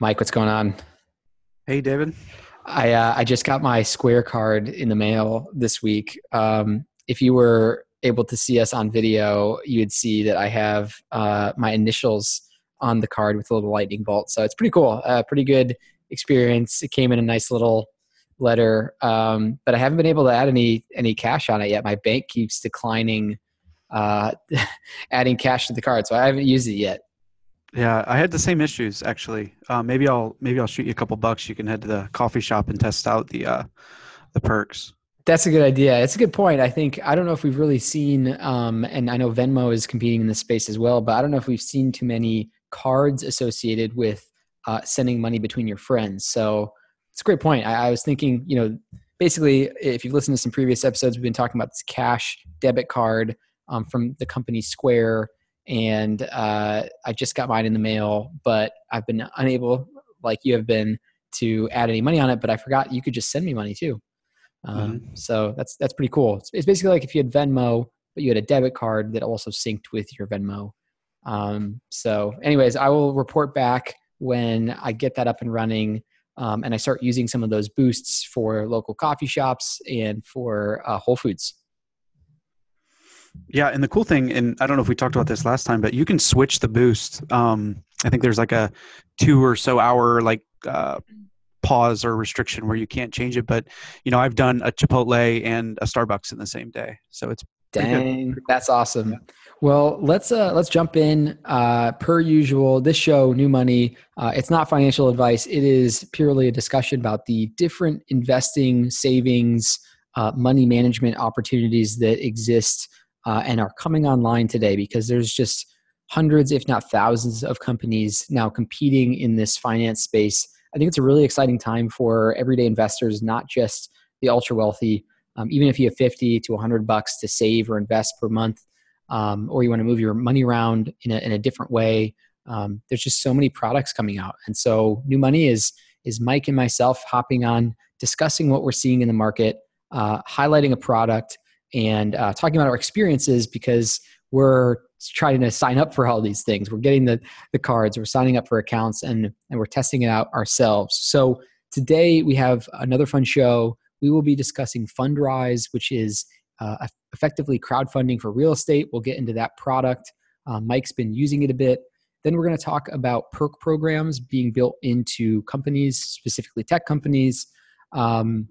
Mike, what's going on? Hey, David. I uh, I just got my Square card in the mail this week. Um, if you were able to see us on video, you would see that I have uh, my initials on the card with a little lightning bolt. So it's pretty cool. Uh, pretty good experience. It came in a nice little letter, um, but I haven't been able to add any any cash on it yet. My bank keeps declining uh, adding cash to the card, so I haven't used it yet. Yeah, I had the same issues actually. Uh, maybe I'll maybe I'll shoot you a couple bucks. You can head to the coffee shop and test out the uh, the perks. That's a good idea. It's a good point. I think I don't know if we've really seen, um, and I know Venmo is competing in this space as well, but I don't know if we've seen too many cards associated with uh, sending money between your friends. So it's a great point. I, I was thinking, you know, basically, if you've listened to some previous episodes, we've been talking about this cash debit card um, from the company Square and uh, I just got mine in the mail, but I've been unable, like you have been, to add any money on it. But I forgot you could just send me money too. Um, mm-hmm. So that's that's pretty cool. It's, it's, basically like if you had Venmo, but you had a debit card that also synced with your Venmo. Um, so, anyways, I will report back when I get that up and running. Um, and I start using some of those boosts for local coffee shops and for uh, Whole Foods. Yeah, and the cool thing, and I don't know if we talked about this last time, but you can switch the boost. Um, I think there's like a two or so hour like uh, pause or restriction where you can't change it. But you know, I've done a Chipotle and a Starbucks in the same day, so it's dang, that's awesome. Well, let's uh, let's jump in. Uh, per usual, this show, New Money, uh, it's not financial advice. It is purely a discussion about the different investing, savings, uh, money management opportunities that exist uh, and are coming online today because there's just hundreds, if not thousands, of companies now competing in this finance space. I think it's a really exciting time for everyday investors, not just the ultra wealthy. Um, even if you have 50 to 100 bucks to save or invest per month, um, or you want to move your money around in a, in a different way, um, there's just so many products coming out. And so, New Money is is Mike and myself hopping on, discussing what we're seeing in the market, uh, highlighting a product, and uh, talking about our experiences because we're trying to sign up for all these things. We're getting the, the cards, we're signing up for accounts, and, and we're testing it out ourselves. So today we have another fun show. We will be discussing Fundrise, which is uh, effectively crowdfunding for real estate. We'll get into that product. Um, Mike's been using it a bit. Then we're going to talk about perk programs being built into companies, specifically tech companies. Um,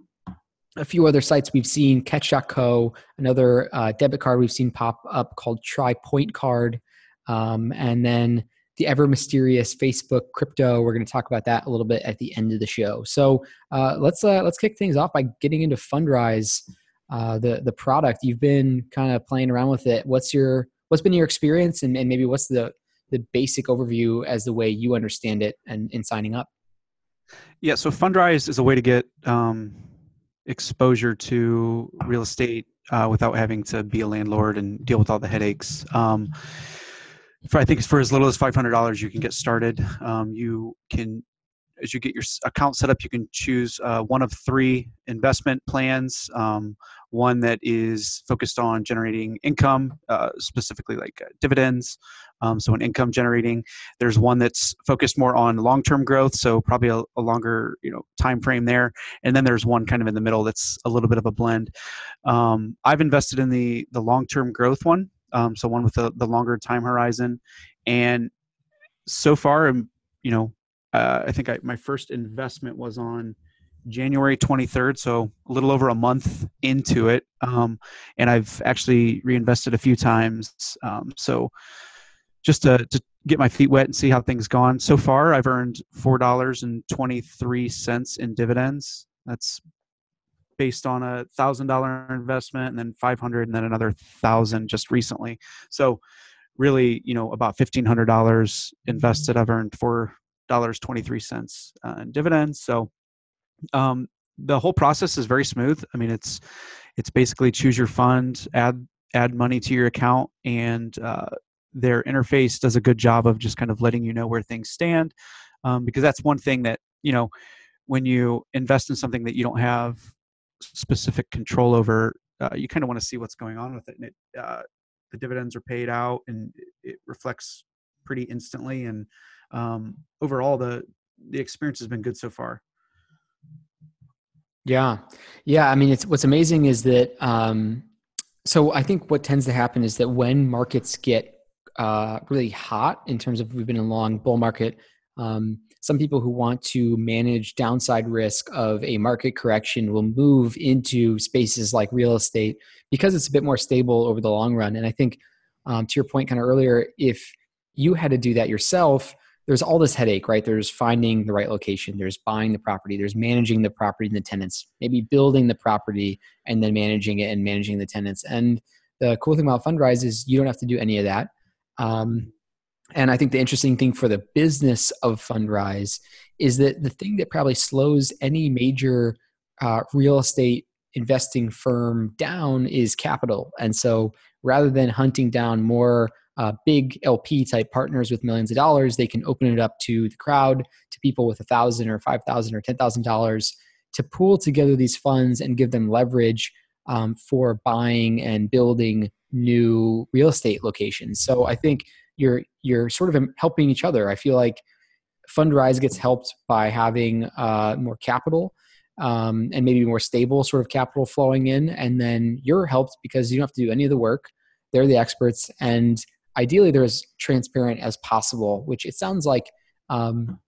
a few other sites we've seen catch.co another uh, debit card we've seen pop up called try point card um, and then the ever mysterious facebook crypto. We're going to talk about that a little bit at the end of the show. So uh, let's uh, let's kick things off by getting into fundrise uh, the the product. You've been kind of playing around with it. What's your what's been your experience and, and maybe what's the the basic overview as the way you understand it and in signing up? Yeah so fundrise is a way to get um exposure to real estate uh, without having to be a landlord and deal with all the headaches. Um, for I think for as little as five hundred dollars, you can get started. Um, you can as you get your account set up, you can choose uh, one of three investment plans. Um, one that is focused on generating income, uh, specifically like uh, dividends, um, so an income generating. There's one that's focused more on long-term growth, so probably a, a, longer you know time frame there. And then there's one kind of in the middle that's a little bit of a blend. Um, I've invested in the the long-term growth one, um, so one with the, the longer time horizon, and so far, you know, uh, I think I, my first investment was on January 23rd, so a little over a month into it. Um, and I've actually reinvested a few times. Um, so just to, to get my feet wet and see how things gone. So far, I've earned $4.23 in dividends. That's based on a thousand dollar investment and then 500 and then another thousand just recently. So really, you know, about $1,500 invested. I've earned four dollars twenty three cents uh, in dividends. So um, the whole process is very smooth. I mean, it's it's basically choose your fund, add add money to your account, and uh, their interface does a good job of just kind of letting you know where things stand. Um, because that's one thing that you know when you invest in something that you don't have specific control over, uh, you kind of want to see what's going on with it. And it, uh, the dividends are paid out, and it reflects pretty instantly. And um, overall, the the experience has been good so far. Yeah, yeah. I mean, it's what's amazing is that. Um, so I think what tends to happen is that when markets get uh, really hot in terms of we've been in a long bull market, um, some people who want to manage downside risk of a market correction will move into spaces like real estate because it's a bit more stable over the long run. And I think, um, to your point, kind of earlier, if you had to do that yourself, there's all this headache, right? There's finding the right location, there's buying the property, there's managing the property and the tenants, maybe building the property and then managing it and managing the tenants. And the cool thing about Fundrise is you don't have to do any of that. Um, and I think the interesting thing for the business of Fundrise is that the thing that probably slows any major uh, real estate investing firm down is capital. And so rather than hunting down more uh, big LP type partners with millions of dollars, they can open it up to the crowd, to people with a thousand or five thousand or ten thousand dollars to pool together these funds and give them leverage um, for buying and building new real estate locations. So I think you're you're sort of helping each other. I feel like Fundrise gets helped by having uh, more capital um, and maybe more stable sort of capital flowing in, and then you're helped because you don't have to do any of the work. They're the experts, and ideally they're as transparent as possible which it sounds like um,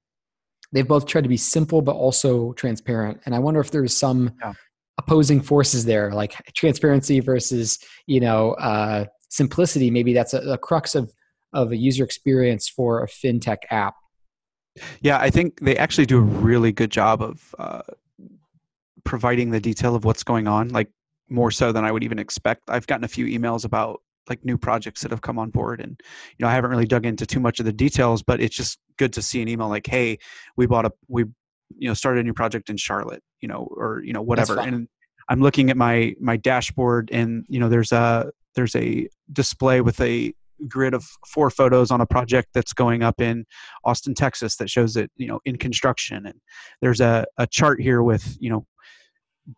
they've both tried to be simple but also transparent. And i wonder if there's some yeah. opposing forces there like transparency versus you know uh, simplicity. Maybe that's a, a crux of of a user experience for a fintech app. Yeah i think they actually do a really good job of uh, providing the detail of what's going on like more so than i would even expect. I've gotten a few emails about like new projects that have come on board and you know i haven't really dug into too much of the details but it's just good to see an email like hey we bought a we you know started a new project in charlotte you know or you know whatever and i'm looking at my my dashboard and you know there's a there's a display with a grid of four photos on a project that's going up in austin texas that shows it you know in construction and there's a, a chart here with you know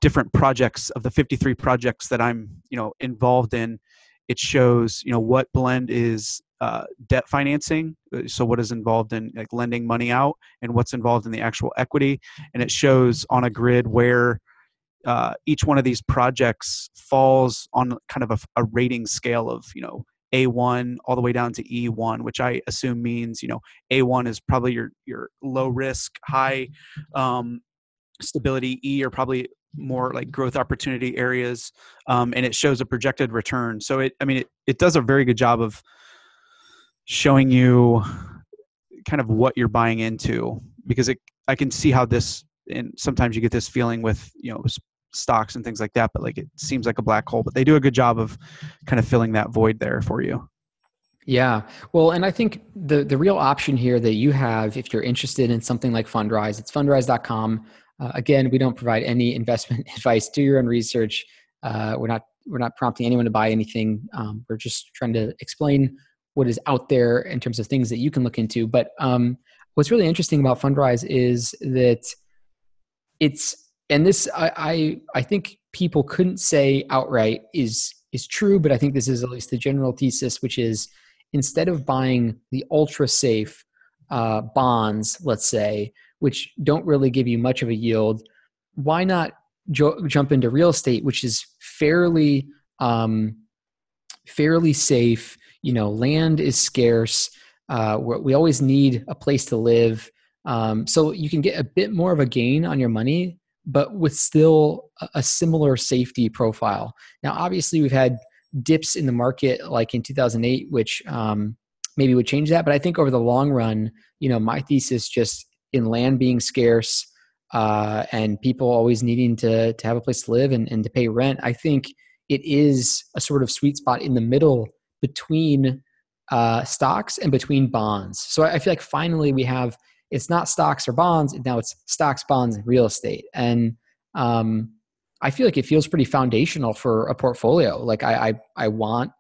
different projects of the 53 projects that i'm you know involved in it shows you know what blend is uh, debt financing uh, so what is involved in like lending money out and what's involved in the actual equity. And it shows on a grid where uh, each one of these projects falls on kind of a, a, rating scale of you know a1 all the way down to e1 which i assume means you know a1 is probably your your low risk high um, stability e are probably more like growth opportunity areas um, and it shows a projected return so it i mean it, it does a very good job of showing you kind of what you're buying into because it i can see how this and sometimes you get this feeling with you know stocks and things like that but like it seems like a black hole but they do a good job of kind of filling that void there for you yeah. Well, and I think the the real option here that you have if you're interested in something like Fundrise, it's fundrise.com. Uh, again, we don't provide any investment advice. Do your own research. Uh, we're not we're not prompting anyone to buy anything. Um, we're just trying to explain what is out there in terms of things that you can look into. But um, what's really interesting about Fundrise is that it's and this I, I I think people couldn't say outright is is true, but I think this is at least the general thesis, which is instead of buying the ultra safe uh, bonds, let's say, which don't really give you much of a yield, why not jo- jump into real estate, which is fairly um, fairly safe? You know, land is scarce. Uh, we always need a place to live, um, so you can get a bit more of a gain on your money, but with still a similar safety profile. Now, obviously, we've had dips in the market like in 2008, which um, maybe would change that. But I think over the long run, you know, my thesis just in land being scarce uh, and people always needing to to have a place to live and, and to pay rent, I think it is a sort of sweet spot in the middle between uh, stocks and between bonds. So I feel like finally we have it's not stocks or bonds now it's stocks, bonds, real estate, and um, I feel like it feels pretty foundational for a portfolio. Like I I, I want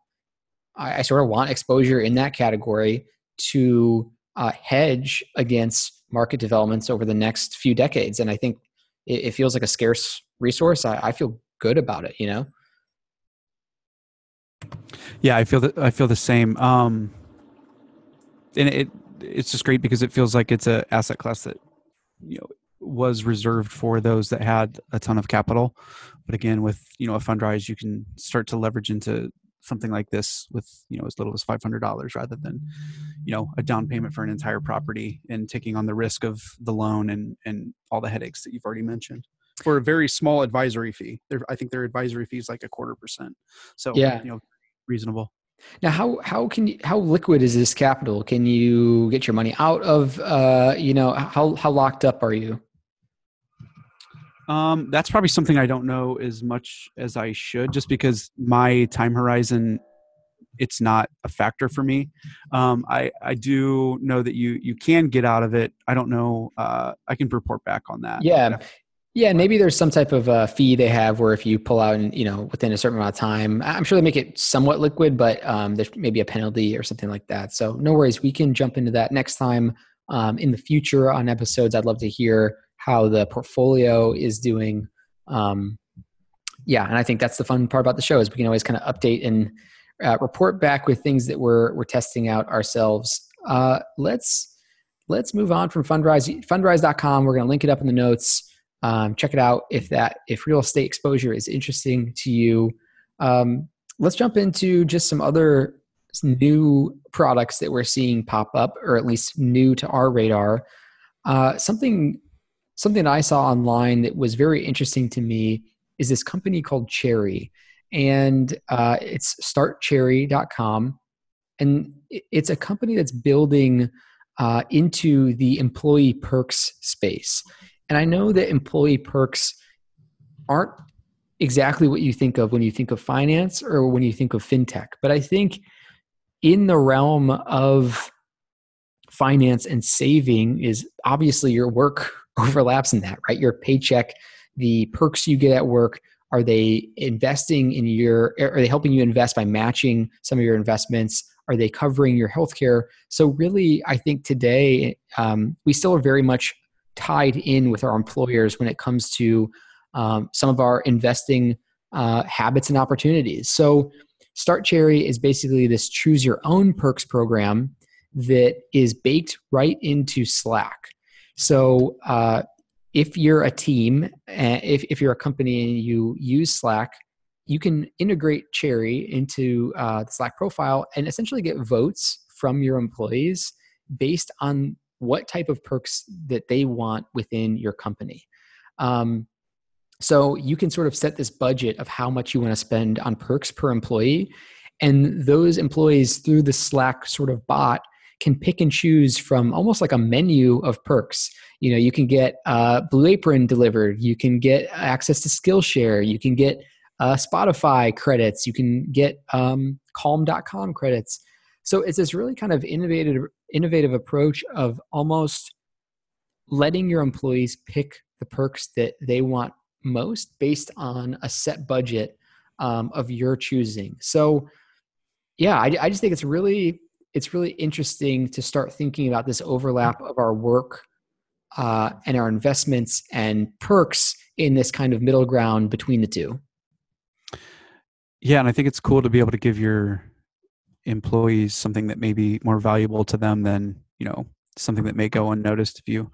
I, I sort of want exposure in that category to uh, hedge against market developments over the next few decades. And I think it, it feels like a scarce resource. I, I, feel good about it, you know? Yeah, I feel that I feel the same. Um, and it, it's just great because it feels like it's a asset class that you know was reserved for those that had a ton of capital. But again, with you know a Fundrise, you can start to leverage into something like this with you know as little as five hundred dollars rather than you know a down payment for an entire property and taking on the risk of the loan and and all the headaches that you've already mentioned for a very small advisory fee. Their, I think their advisory fee is like a quarter percent. So yeah, you know, reasonable. Now, how how can you, how liquid is this capital? Can you get your money out of? Uh, you know, how how locked up are you? Um, that's probably something I don't know as much as I should, just because my time horizon, it's not a factor for me. Um, I I do know that you you can get out of it. I don't know. Uh, I can report back on that. Yeah. Yeah, maybe there's some type of uh, fee they have where if you pull out, and you know, within a certain amount of time, I'm sure they make it somewhat liquid, but um, there's maybe a penalty or something like that. So no worries, we can jump into that next time um, in the future on episodes. I'd love to hear how the portfolio is doing. Um, yeah, and I think that's the fun part about the show is we can always kind of update and uh, report back with things that we're we're testing out ourselves. Uh, let's let's move on from Fundrise. Fundrise.com. We're going to link it up in the notes. Um, check it out if that if real estate exposure is interesting to you. Um, let's jump into just some other new products that we're seeing pop up, or at least new to our radar. Uh, something something I saw online that was very interesting to me is this company called Cherry, and uh, it's startcherry.com, and it's a company that's building uh, into the employee perks space. And I know that employee perks aren't exactly what you think of when you think of finance or when you think of fintech, but I think in the realm of finance and saving is obviously your work overlaps in that, right? Your paycheck, the perks you get at work, are they investing in your are they helping you invest by matching some of your investments are they covering your healthcare so really i think today um, we still are very much tied in with our employers when it comes to um, some of our investing uh, habits and opportunities. So, Start Cherry is basically this choose your own perks program that is baked right into Slack. So, uh, if you're a team, uh, if, if you're a company and you use Slack, you can integrate Cherry into uh, the Slack profile and essentially get votes from your employees based on what type of perks that they want within your company. Um, so you can sort of set this budget of how much you want to spend on perks per employee. And those employees through the Slack sort of bot can pick and choose from almost like a menu of perks. You know, you can get uh, Blue Apron delivered, you can get access to Skillshare, you can get uh, Spotify credits, you can get um, Calm.com credits. So it's this really kind of innovative innovative approach of almost letting your employees pick the perks that they want most based on a set budget um, of your choosing. So yeah, I, I just think it's really it's really interesting to start thinking about this overlap of our work uh, and our investments and perks in this kind of middle ground between the two. Yeah, and I think it's cool to be able to give your employees something that may be more valuable to them than you know something that may go unnoticed if you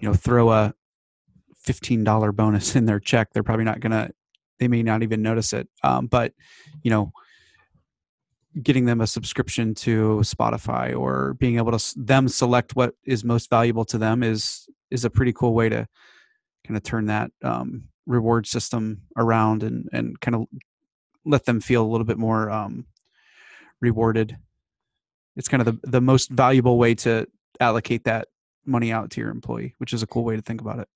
you know throw a $15 bonus in their check they're probably not gonna they may not even notice it um, but you know getting them a subscription to spotify or being able to them select what is most valuable to them is is a pretty cool way to kind of turn that um, reward system around and and kind of let them feel a little bit more um, rewarded. It's kind of the, the most valuable way to allocate that money out to your employee, which is a cool way to think about it.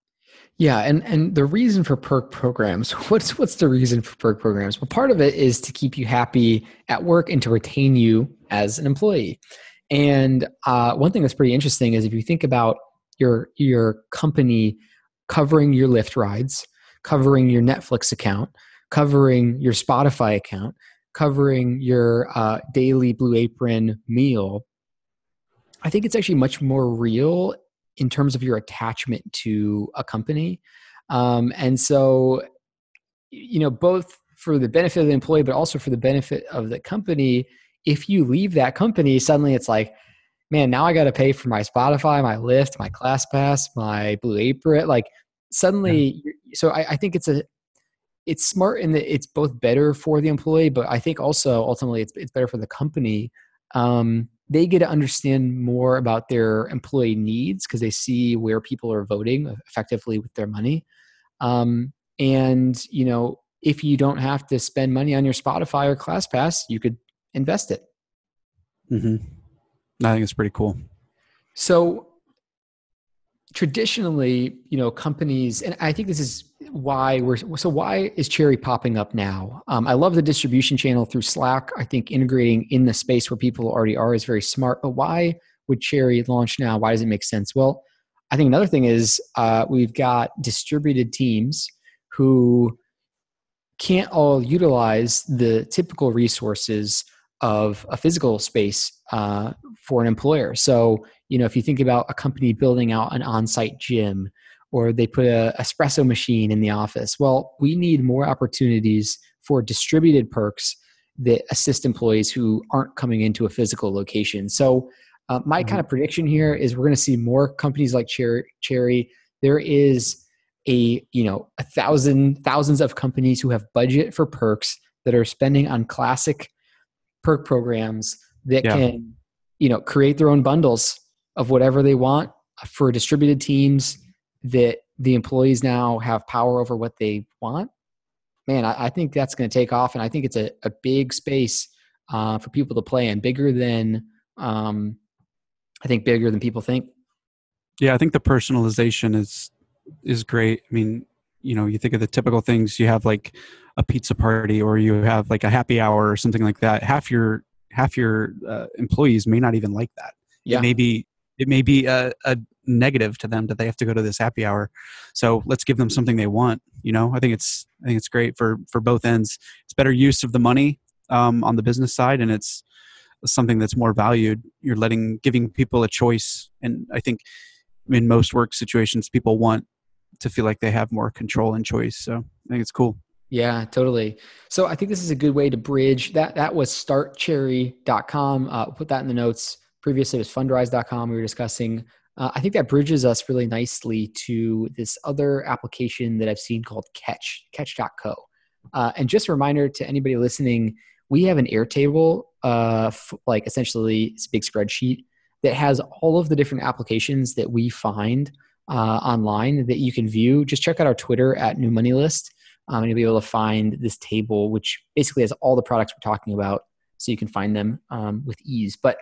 Yeah, and and the reason for perk programs, what's what's the reason for perk programs? Well, part of it is to keep you happy at work and to retain you as an employee. And uh, one thing that's pretty interesting is if you think about your your company covering your Lyft rides, covering your Netflix account, covering your Spotify account, covering your uh, daily Blue Apron meal, I think it's actually much more real in terms of your attachment to a company. Um, and so, you know, both for the benefit of the employee, but also for the benefit of the company, if you leave that company, suddenly it's like, man, now I got to pay for my Spotify, my Lyft, my ClassPass, my Blue Apron. Like suddenly, yeah. so I, I think it's a it's smart in that it's both better for the employee, but I think also ultimately it's it's better for the company. Um, they get to understand more about their employee needs because they see where people are voting effectively with their money. Um, and you know, if you don't have to spend money on your Spotify or ClassPass, you could invest it. Mm-hmm. I think it's pretty cool. So traditionally, you know, companies, and I think this is why we're so why is Cherry popping up now? Um, I love the distribution channel through Slack. I think integrating in the space where people already are is very smart. But why would Cherry launch now? Why does it make sense? Well, I think another thing is uh, we've got distributed teams who can't all utilize the typical resources of a physical space uh, for an employer. So, you know, if you think about a company building out an on site gym or they put a espresso machine in the office, well, we need more opportunities for distributed perks that assist employees who aren't coming into a physical location. So, uh, my mm-hmm. kind of prediction here is we're going to see more companies like Cherry. Cherry. There is a you know a thousand thousands of companies who have budget for perks that are spending on classic perk programs that yeah. can you know create their own bundles of whatever they want for distributed teams that the employees now have power over what they want man i, I think that's going to take off and i think it's a, a big space uh, for people to play in bigger than um, i think bigger than people think. Yeah i think the personalization is is great. I mean you know you think of the typical things you have like a pizza party or you have like a happy hour or something like that. Half your half your uh, employees may not even like that. Yeah. it may be it may be a, a negative to them that they have to go to this happy hour so let's give them something they want you know i think it's i think it's great for for both ends it's better use of the money um, on the business side and it's something that's more valued you're letting giving people a choice and i think in most work situations people want to feel like they have more control and choice. So I think it's cool. Yeah, totally. So I think this is a good way to bridge that. That was startcherry.com. Uh, put that in the notes. Previously, it was fundrise.com. We were discussing. Uh, I think that bridges us really nicely to this other application that I've seen called Catch, catch.co. Uh, and just a reminder to anybody listening, we have an Airtable, uh, f- like essentially it's a big spreadsheet that has all of the different applications that we find uh, online that you can view. Just check out our Twitter at New Money List, um, and you'll be able to find this table, which basically has all the products we're talking about, so you can find them um, with ease. But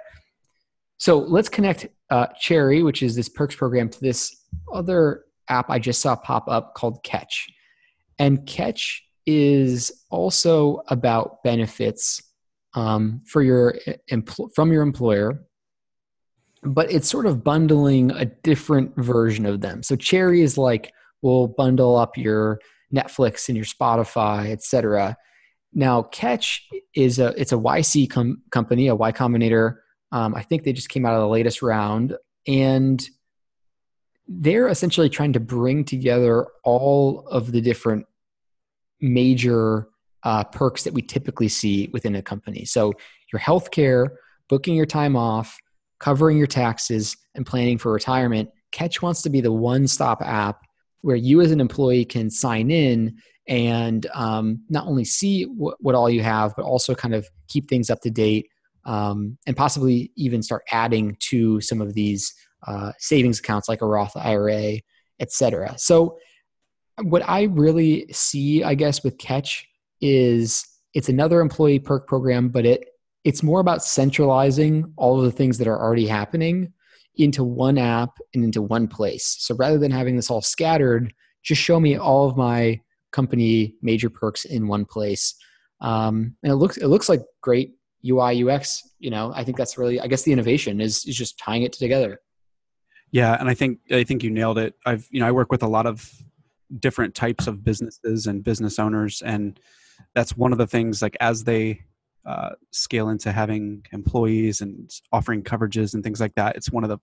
so let's connect uh, Cherry, which is this perks program, to this other app I just saw pop up called Catch, and Catch is also about benefits um, for your empl- from your employer but it's sort of bundling a different version of them. So Cherry is like we'll bundle up your Netflix and your Spotify, etc. Now Catch is a it's a YC com- company, a Y Combinator. Um, I think they just came out of the latest round, and they're essentially trying to bring together all of the different major uh, perks that we typically see within a company. So your healthcare, booking your time off, covering your taxes, and planning for retirement, Catch wants to be the one stop app where you as an employee can sign in and um, not only see what all you have, but also kind of keep things up to date um, and possibly even start adding to some of these uh, savings accounts like a Roth IRA, et cetera. So, what I really see, I guess, with Catch is it's another employee perk program, but it it's more about centralizing all of the things that are already happening into one app and into one place. So rather than having this all scattered, just show me all of my company major perks in one place. Um, and it looks it looks like great UI UX. You know, I think that's really I guess the innovation is is just tying it together. Yeah, and I think I think you nailed it. I've you know I work with a lot of different types of businesses and business owners, and that's one of the things like as they uh, scale into having employees and offering coverages and things like that it's one of the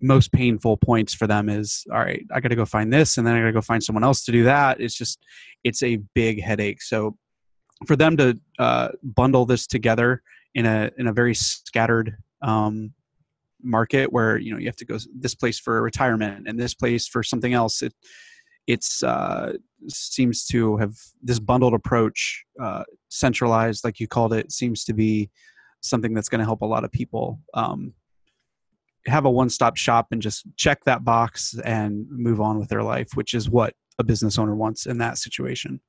most painful points for them is all right i got to go find this and then i got to go find someone else to do that it's just it's a big headache so for them to uh, bundle this together in a in a very scattered um, market where you know you have to go this place for retirement and this place for something else it it's uh, seems to have this bundled approach uh, centralized like you called it seems to be something that's going to help a lot of people um, have a one-stop shop and just check that box and move on with their life which is what a business owner wants in that situation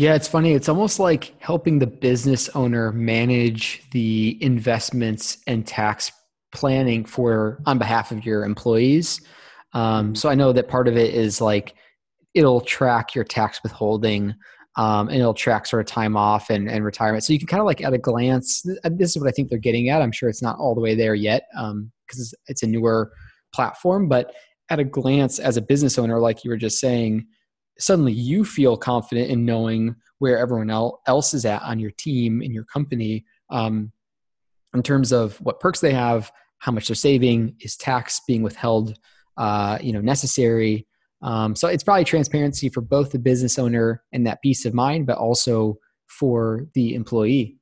yeah, it's funny. It's almost like helping the business owner manage the investments and tax planning for on behalf of your employees. Um, so I know that part of it is like it'll track your tax withholding um, and it'll track sort of time off and, and retirement. So you can kind of like at a glance, this is what I think they're getting at. I'm sure it's not all the way there yet because um, it's, it's a newer platform, but at a glance as a business owner, like you were just saying, suddenly you feel confident in knowing where everyone else is at on your team in your company um, in terms of what perks they have how much they're saving is tax being withheld uh, you know necessary? Um, so it's probably transparency for both the business owner and that peace of mind but also for the employee.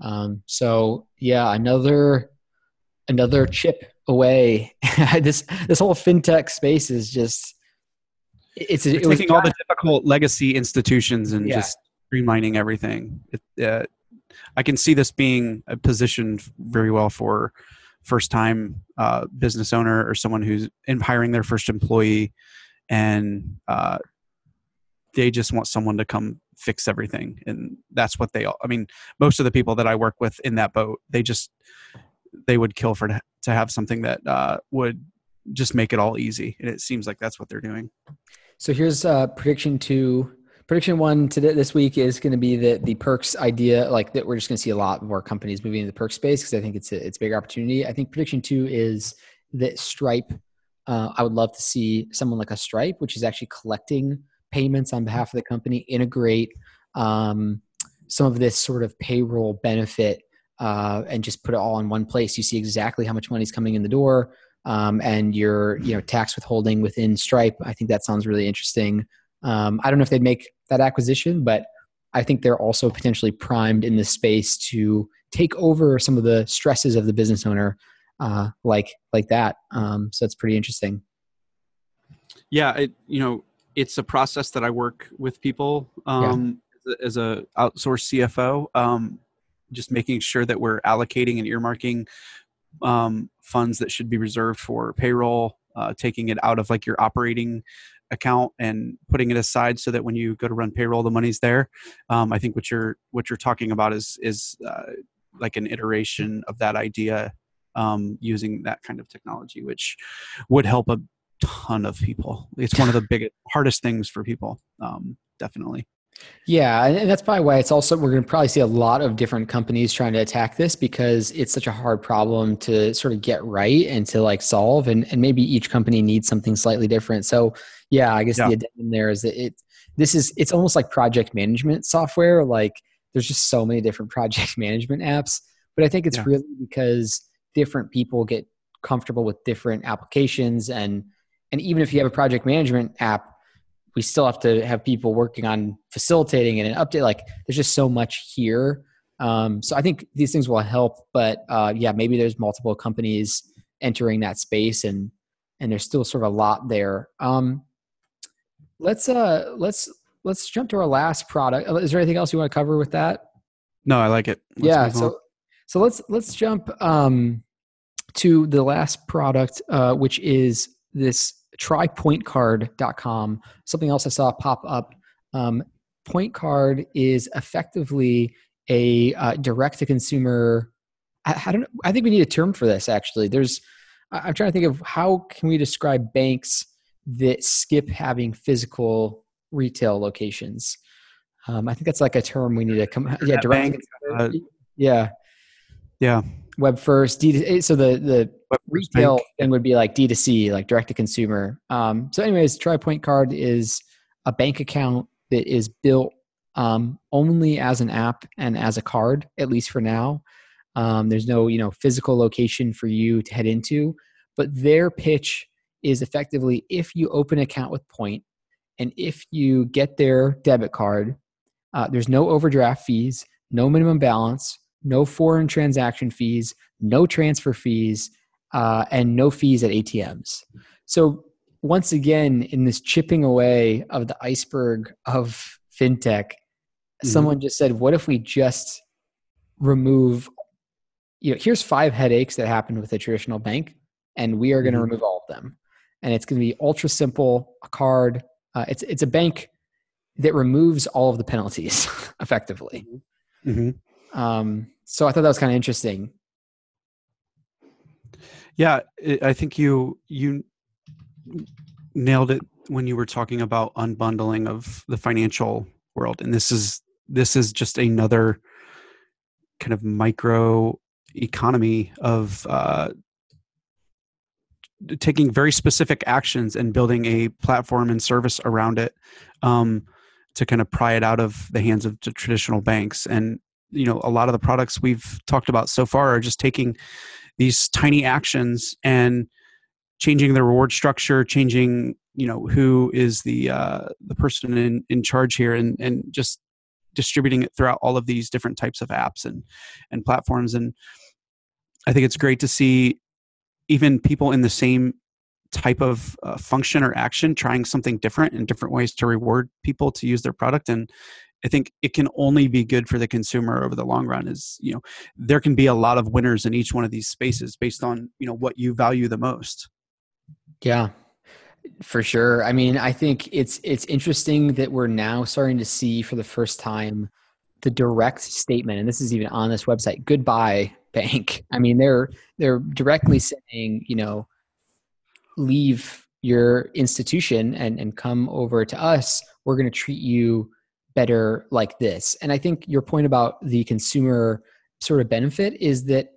Um, so yeah another another chip away. This this whole fintech space is just it's, it taking all the difficult legacy institutions and yeah. just streamlining everything. It, uh, I can see this being positioned very well for first time uh, business owner or someone who's in hiring their first employee and uh, they just want someone to come fix everything and that's what they all i mean most of the people that i work with in that boat they just they would kill for to have something that uh, would just make it all easy and it seems like that's what they're doing so here's uh, prediction two. Prediction one today this week is going to be that the perks idea, like that, we're just going to see a lot more companies moving into the perk space because I think it's a it's a bigger opportunity. I think prediction two is that Stripe. Uh, I would love to see someone like a Stripe, which is actually collecting payments on behalf of the company, integrate um, some of this sort of payroll benefit uh, and just put it all in one place. You see exactly how much money is coming in the door um, and your you know tax withholding within Stripe. I think that sounds really interesting. Um, I don't know if they'd make that acquisition, but I think they're also potentially primed in this space to take over some of the stresses of the business owner, uh, like like that. Um, so it's pretty interesting. Yeah, it, you know, it's a process that I work with people um, yeah. as, a, a outsourced CFO. Um, just making sure that we're allocating and earmarking um, funds that should be reserved for payroll, uh, taking it out of like your operating account and putting it aside so that when you go to run payroll, the money's there. Um, I think what you're what you're talking about is is uh, like an iteration of that idea um, using that kind of technology, which would help a ton of people. It's one of the biggest, hardest things for people, um, definitely. Yeah, and that's probably why it's also we're going to probably see a lot of different companies trying to attack this because it's such a hard problem to sort of get right and to like solve, and and maybe each company needs something slightly different. So yeah, I guess yeah. the addendum there is that it this is it's almost like project management software. Like there's just so many different project management apps, but I think it's yeah. really because different people get comfortable with different applications and and even if you have a project management app we still have to have people working on facilitating and an update. Like there's just so much here. Um, so I think these things will help, but uh, yeah, maybe there's multiple companies entering that space and and there's still sort of a lot there. Um, let's uh let's let's jump to our last product. Is there anything else you want to cover with that? No, I like it. Let's yeah. So on. so let's let's jump um, to the last product, uh, which is this trypointcard.com. Something else I saw pop up. Um, Point Card is effectively a uh, direct to consumer. I, I, don't. I think we need a term for this. Actually, there's. I'm trying to think of how can we describe banks that skip having physical retail locations. Um, I think that's like a term we need to come. Yeah, direct. Bank, uh, yeah. Yeah. Web first D eh, so the the web retail thing would be like D2C like direct to consumer. Um, so anyways TriPoint card is a bank account that is built um, only as an app and as a card at least for now. Um, there's no you know physical location for you to head into but their pitch is effectively if you open an account with point and if you get their debit card uh, there's no overdraft fees no minimum balance no foreign transaction fees, no transfer fees. uh, and no fees at ATMs. So once again, in this chipping away of the iceberg of fintech, mm-hmm. someone just said, "What if we just remove?" You know, here's five headaches that happen with a traditional bank, and we are going to mm-hmm. remove all of them. And it's going to be ultra simple, a card. Uh, it's it's a bank that removes all of the penalties effectively. Mm-hmm. Um, so I thought that was kind of interesting. Yeah, I think you you nailed it when you were talking about unbundling of the financial world, and this is this is just another kind of micro economy of uh, taking very specific actions and building a platform and service around it um, to kind of pry it out of the hands of traditional banks and you know a lot of the products we've talked about so far are just taking these tiny actions and changing the reward structure changing you know who is the uh, the person in in charge here and and just distributing it throughout all of these different types of apps and and platforms. And i think it's great to see even people in the same type of uh, function or action trying something different and different ways to reward people to use their product. And I think it can only be good for the consumer over the long run is, you know, there can be a lot of winners in each one of these spaces based on, you know, what you value the most. Yeah. For sure. I mean, I think it's it's interesting that we're now starting to see for the first time the direct statement and this is even on this website, goodbye bank. I mean, they're they're directly saying, you know, leave your institution and and come over to us. We're going to treat you better like this. And I think your point about the consumer sort of benefit is that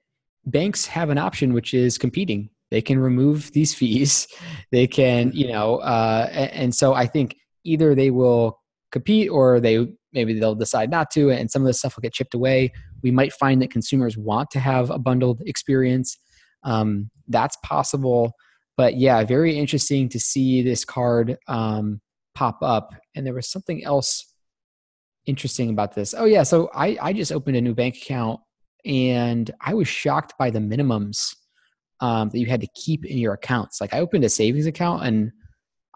banks have an option, which is competing. They can remove these fees. They can, you know, uh, and so I think either they will compete or they maybe they'll decide not to, and some of this stuff will get chipped away. We might find that consumers want to have a bundled experience. Um, that's possible, but yeah, very interesting to see this card um, pop up. And there was something else interesting about this. Oh yeah, so I I just opened a new bank account and I was shocked by the minimums um, that you had to keep in your accounts. Like I opened a savings account and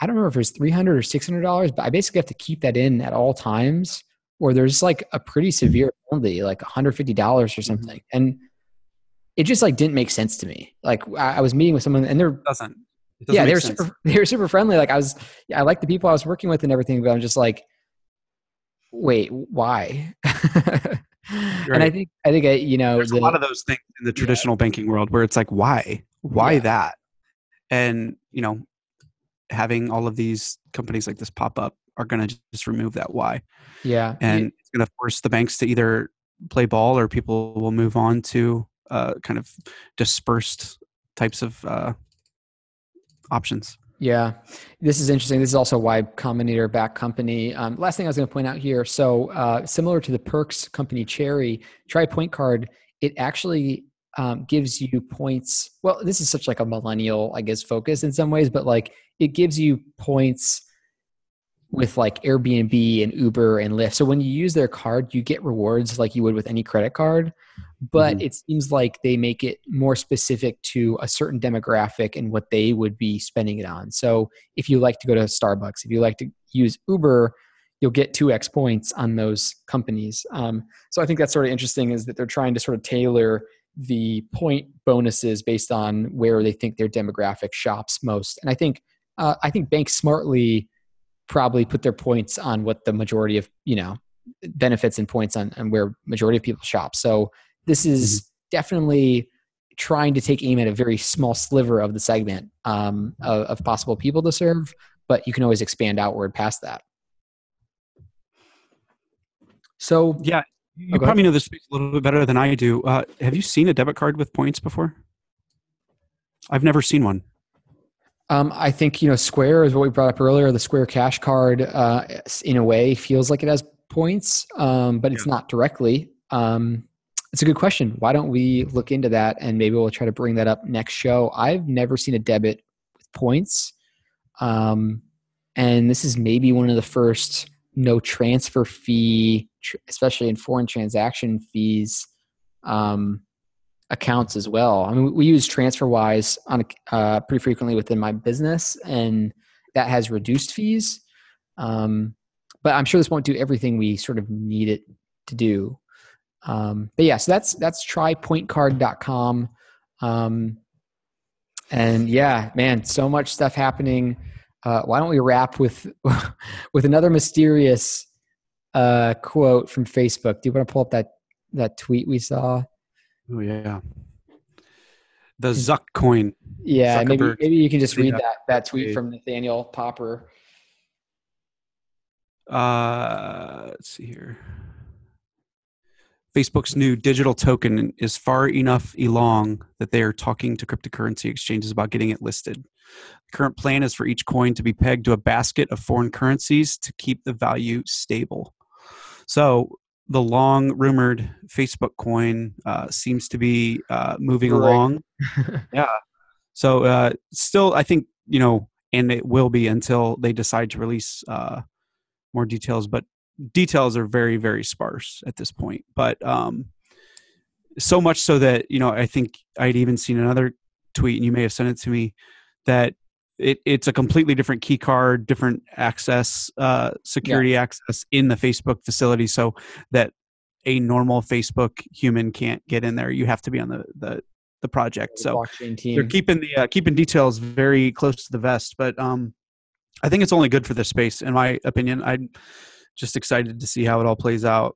I don't remember if it was three hundred or six hundred dollars, but I basically have to keep that in at all times. Or there's like a pretty severe penalty, like one hundred fifty dollars or mm-hmm. something, and it just like didn't make sense to me. Like I, was meeting with someone and they're doesn't. yeah, they were super. They were super friendly. Like I was, yeah, I like the people I was working with and everything, but I'm just like, wait, why? right. And I think I think I, you know there's the, a lot of those things in the traditional yeah. banking world where it's like, why, why yeah. that? And you know, having all of these companies like this pop up are going to just remove that why. Yeah, and yeah. it's going to force the banks to either play ball or people will move on to uh, kind of dispersed types of uh, options. Yeah, this is interesting. This is also Y Combinator back company. Um, last thing I was going to point out here. So uh, similar to the Perks company Cherry, try point card. It actually um, gives you points. Well, this is such like a millennial, I guess, focus in some ways, but like it gives you points with like Airbnb and Uber and Lyft. So when you use their card, you get rewards like you would with any credit card. But mm-hmm. it seems like they make it more specific to a certain demographic and what they would be spending it on. So if you like to go to Starbucks, if you like to use Uber, you'll get 2x points on those companies. Um, so I think that's sort of interesting is that they're trying to sort of tailor the point bonuses based on where they think their demographic shops most. And I think uh, I think banks smartly probably put their points on what the majority of you know benefits and points on, on where majority of people shop. So this is mm-hmm. definitely trying to take aim at a very small sliver of the segment um, of, of possible people to serve but you can always expand outward past that. So yeah you oh, probably know this space a little bit better than i do. Uh, have you seen a debit card with points before? I've never seen one um, I think you know Square is what we brought up earlier. The Square Cash Card, uh, in a way, feels like it has points, um, but it's yeah. not directly. Um, it's a good question. Why don't we look into that and maybe we'll try to bring that up next show? I've never seen a debit with points, um, and this is maybe one of the first no transfer fee, especially in foreign transaction fees, um, accounts as well. I mean, we use TransferWise on uh, pretty frequently within my business, and that has reduced fees. Um, but I'm sure this won't do everything we sort of need it to do. Um, but yeah, so that's that's trypointcard.com. Um, and yeah, man, so much stuff happening. Uh, why don't we wrap with with another mysterious uh, quote from Facebook? Do you want to pull up that that tweet we saw? Oh yeah, the Zuck coin. Yeah, maybe maybe you can just read that that tweet from Nathaniel Popper. Uh, let's see here. Facebook's new digital token is far enough along that they are talking to cryptocurrency exchanges about getting it listed. The current plan is for each coin to be pegged to a basket of foreign currencies to keep the value stable. So the long rumored Facebook coin uh, seems to be uh, moving right. along. yeah. So uh, still, I think you know, and it will be until they decide to release uh, more details. But details are very very sparse at this point but um so much so that you know i think i'd even seen another tweet and you may have sent it to me that it, it's a completely different key card different access uh security yeah. access in the facebook facility so that a normal facebook human can't get in there you have to be on the the the project so they're keeping the uh, keeping details very close to the vest but um i think it's only good for the space in my opinion I'm just excited to see how it all plays out.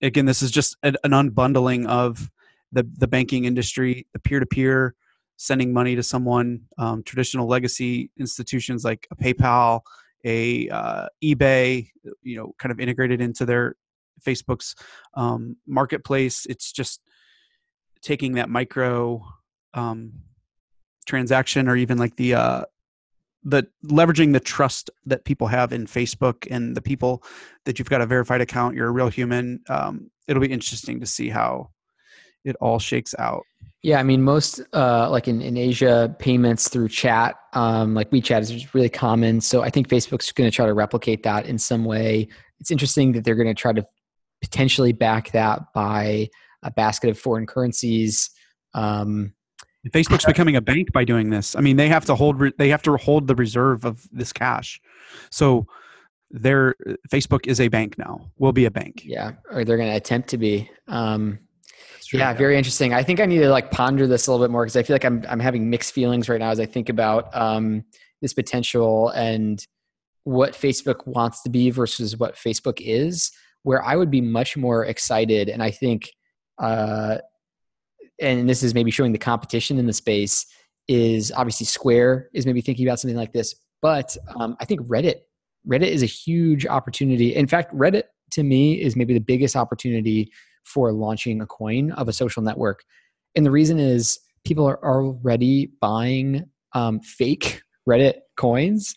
Again, this is just an, an unbundling of the the banking industry, the peer to peer, sending money to someone, um, traditional legacy institutions like a PayPal, a uh, eBay, you know, kind of integrated into their Facebook's um, marketplace. It's just taking that micro um, transaction or even like the uh, the leveraging the trust that people have in Facebook and the people that you've got a verified account, you're a real human. Um, it'll be interesting to see how it all shakes out. Yeah, I mean, most uh, like in, in Asia, payments through chat, um, like WeChat, is really common. So I think Facebook's going to try to replicate that in some way. It's interesting that they're going to try to potentially back that by a basket of foreign currencies. Um, Facebook's becoming a bank by doing this. I mean, they have to hold they have to hold the reserve of this cash. So their Facebook is a bank now. Will be a bank. Yeah, or they're going to attempt to be. Um, yeah, very interesting. I think I need to like ponder this a little bit more because I feel like I'm I'm having mixed feelings right now as I think about um, this potential and what Facebook wants to be versus what Facebook is. Where I would be much more excited, and I think uh, and this is maybe showing the competition in the space is obviously Square is maybe thinking about something like this, but um, I think Reddit Reddit is a huge opportunity. In fact, Reddit to me is maybe the biggest opportunity for launching a coin of a social network, and the reason is people are already buying um, fake Reddit coins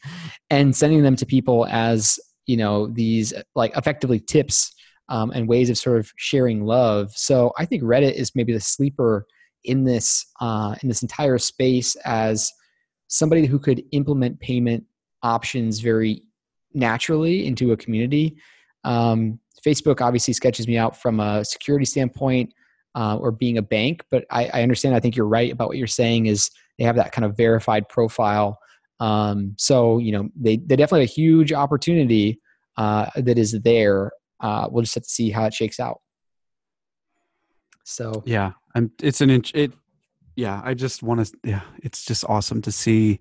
and sending them to people as you know these like effectively tips um, and ways of sort of sharing love. So I think Reddit is maybe the sleeper in this uh, in this entire space as somebody who could implement payment options very naturally into a community. Um, Facebook obviously sketches me out from a security standpoint uh, or being a bank, but I, I, understand. I think you're right about what you're saying. Is they have that kind of verified profile. Um, so you know they they definitely have a huge opportunity uh, that is there uh, we'll just have to see how it shakes out. So yeah, I'm. It's an inch. It. Yeah, I just want to. Yeah, it's just awesome to see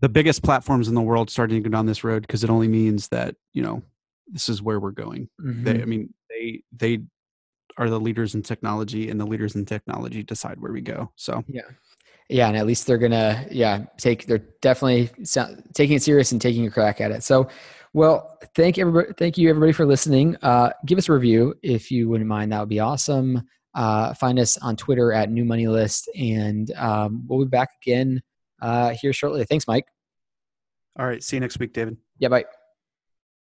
the biggest platforms in the world starting to go down this road because it only means that you know this is where we're going. Mm-hmm. They, I mean, they they are the leaders in technology, and the leaders in technology decide where we go. So yeah, yeah, and at least they're gonna yeah take they're definitely taking it serious and taking a crack at it. So well, thank everybody. Thank you everybody for listening. Uh, give us a review if you wouldn't mind. That would be awesome. Uh, find us on Twitter at New Money List, and um, we'll be back again uh, here shortly. Thanks, Mike. All right. See you next week, David. Yeah. Bye.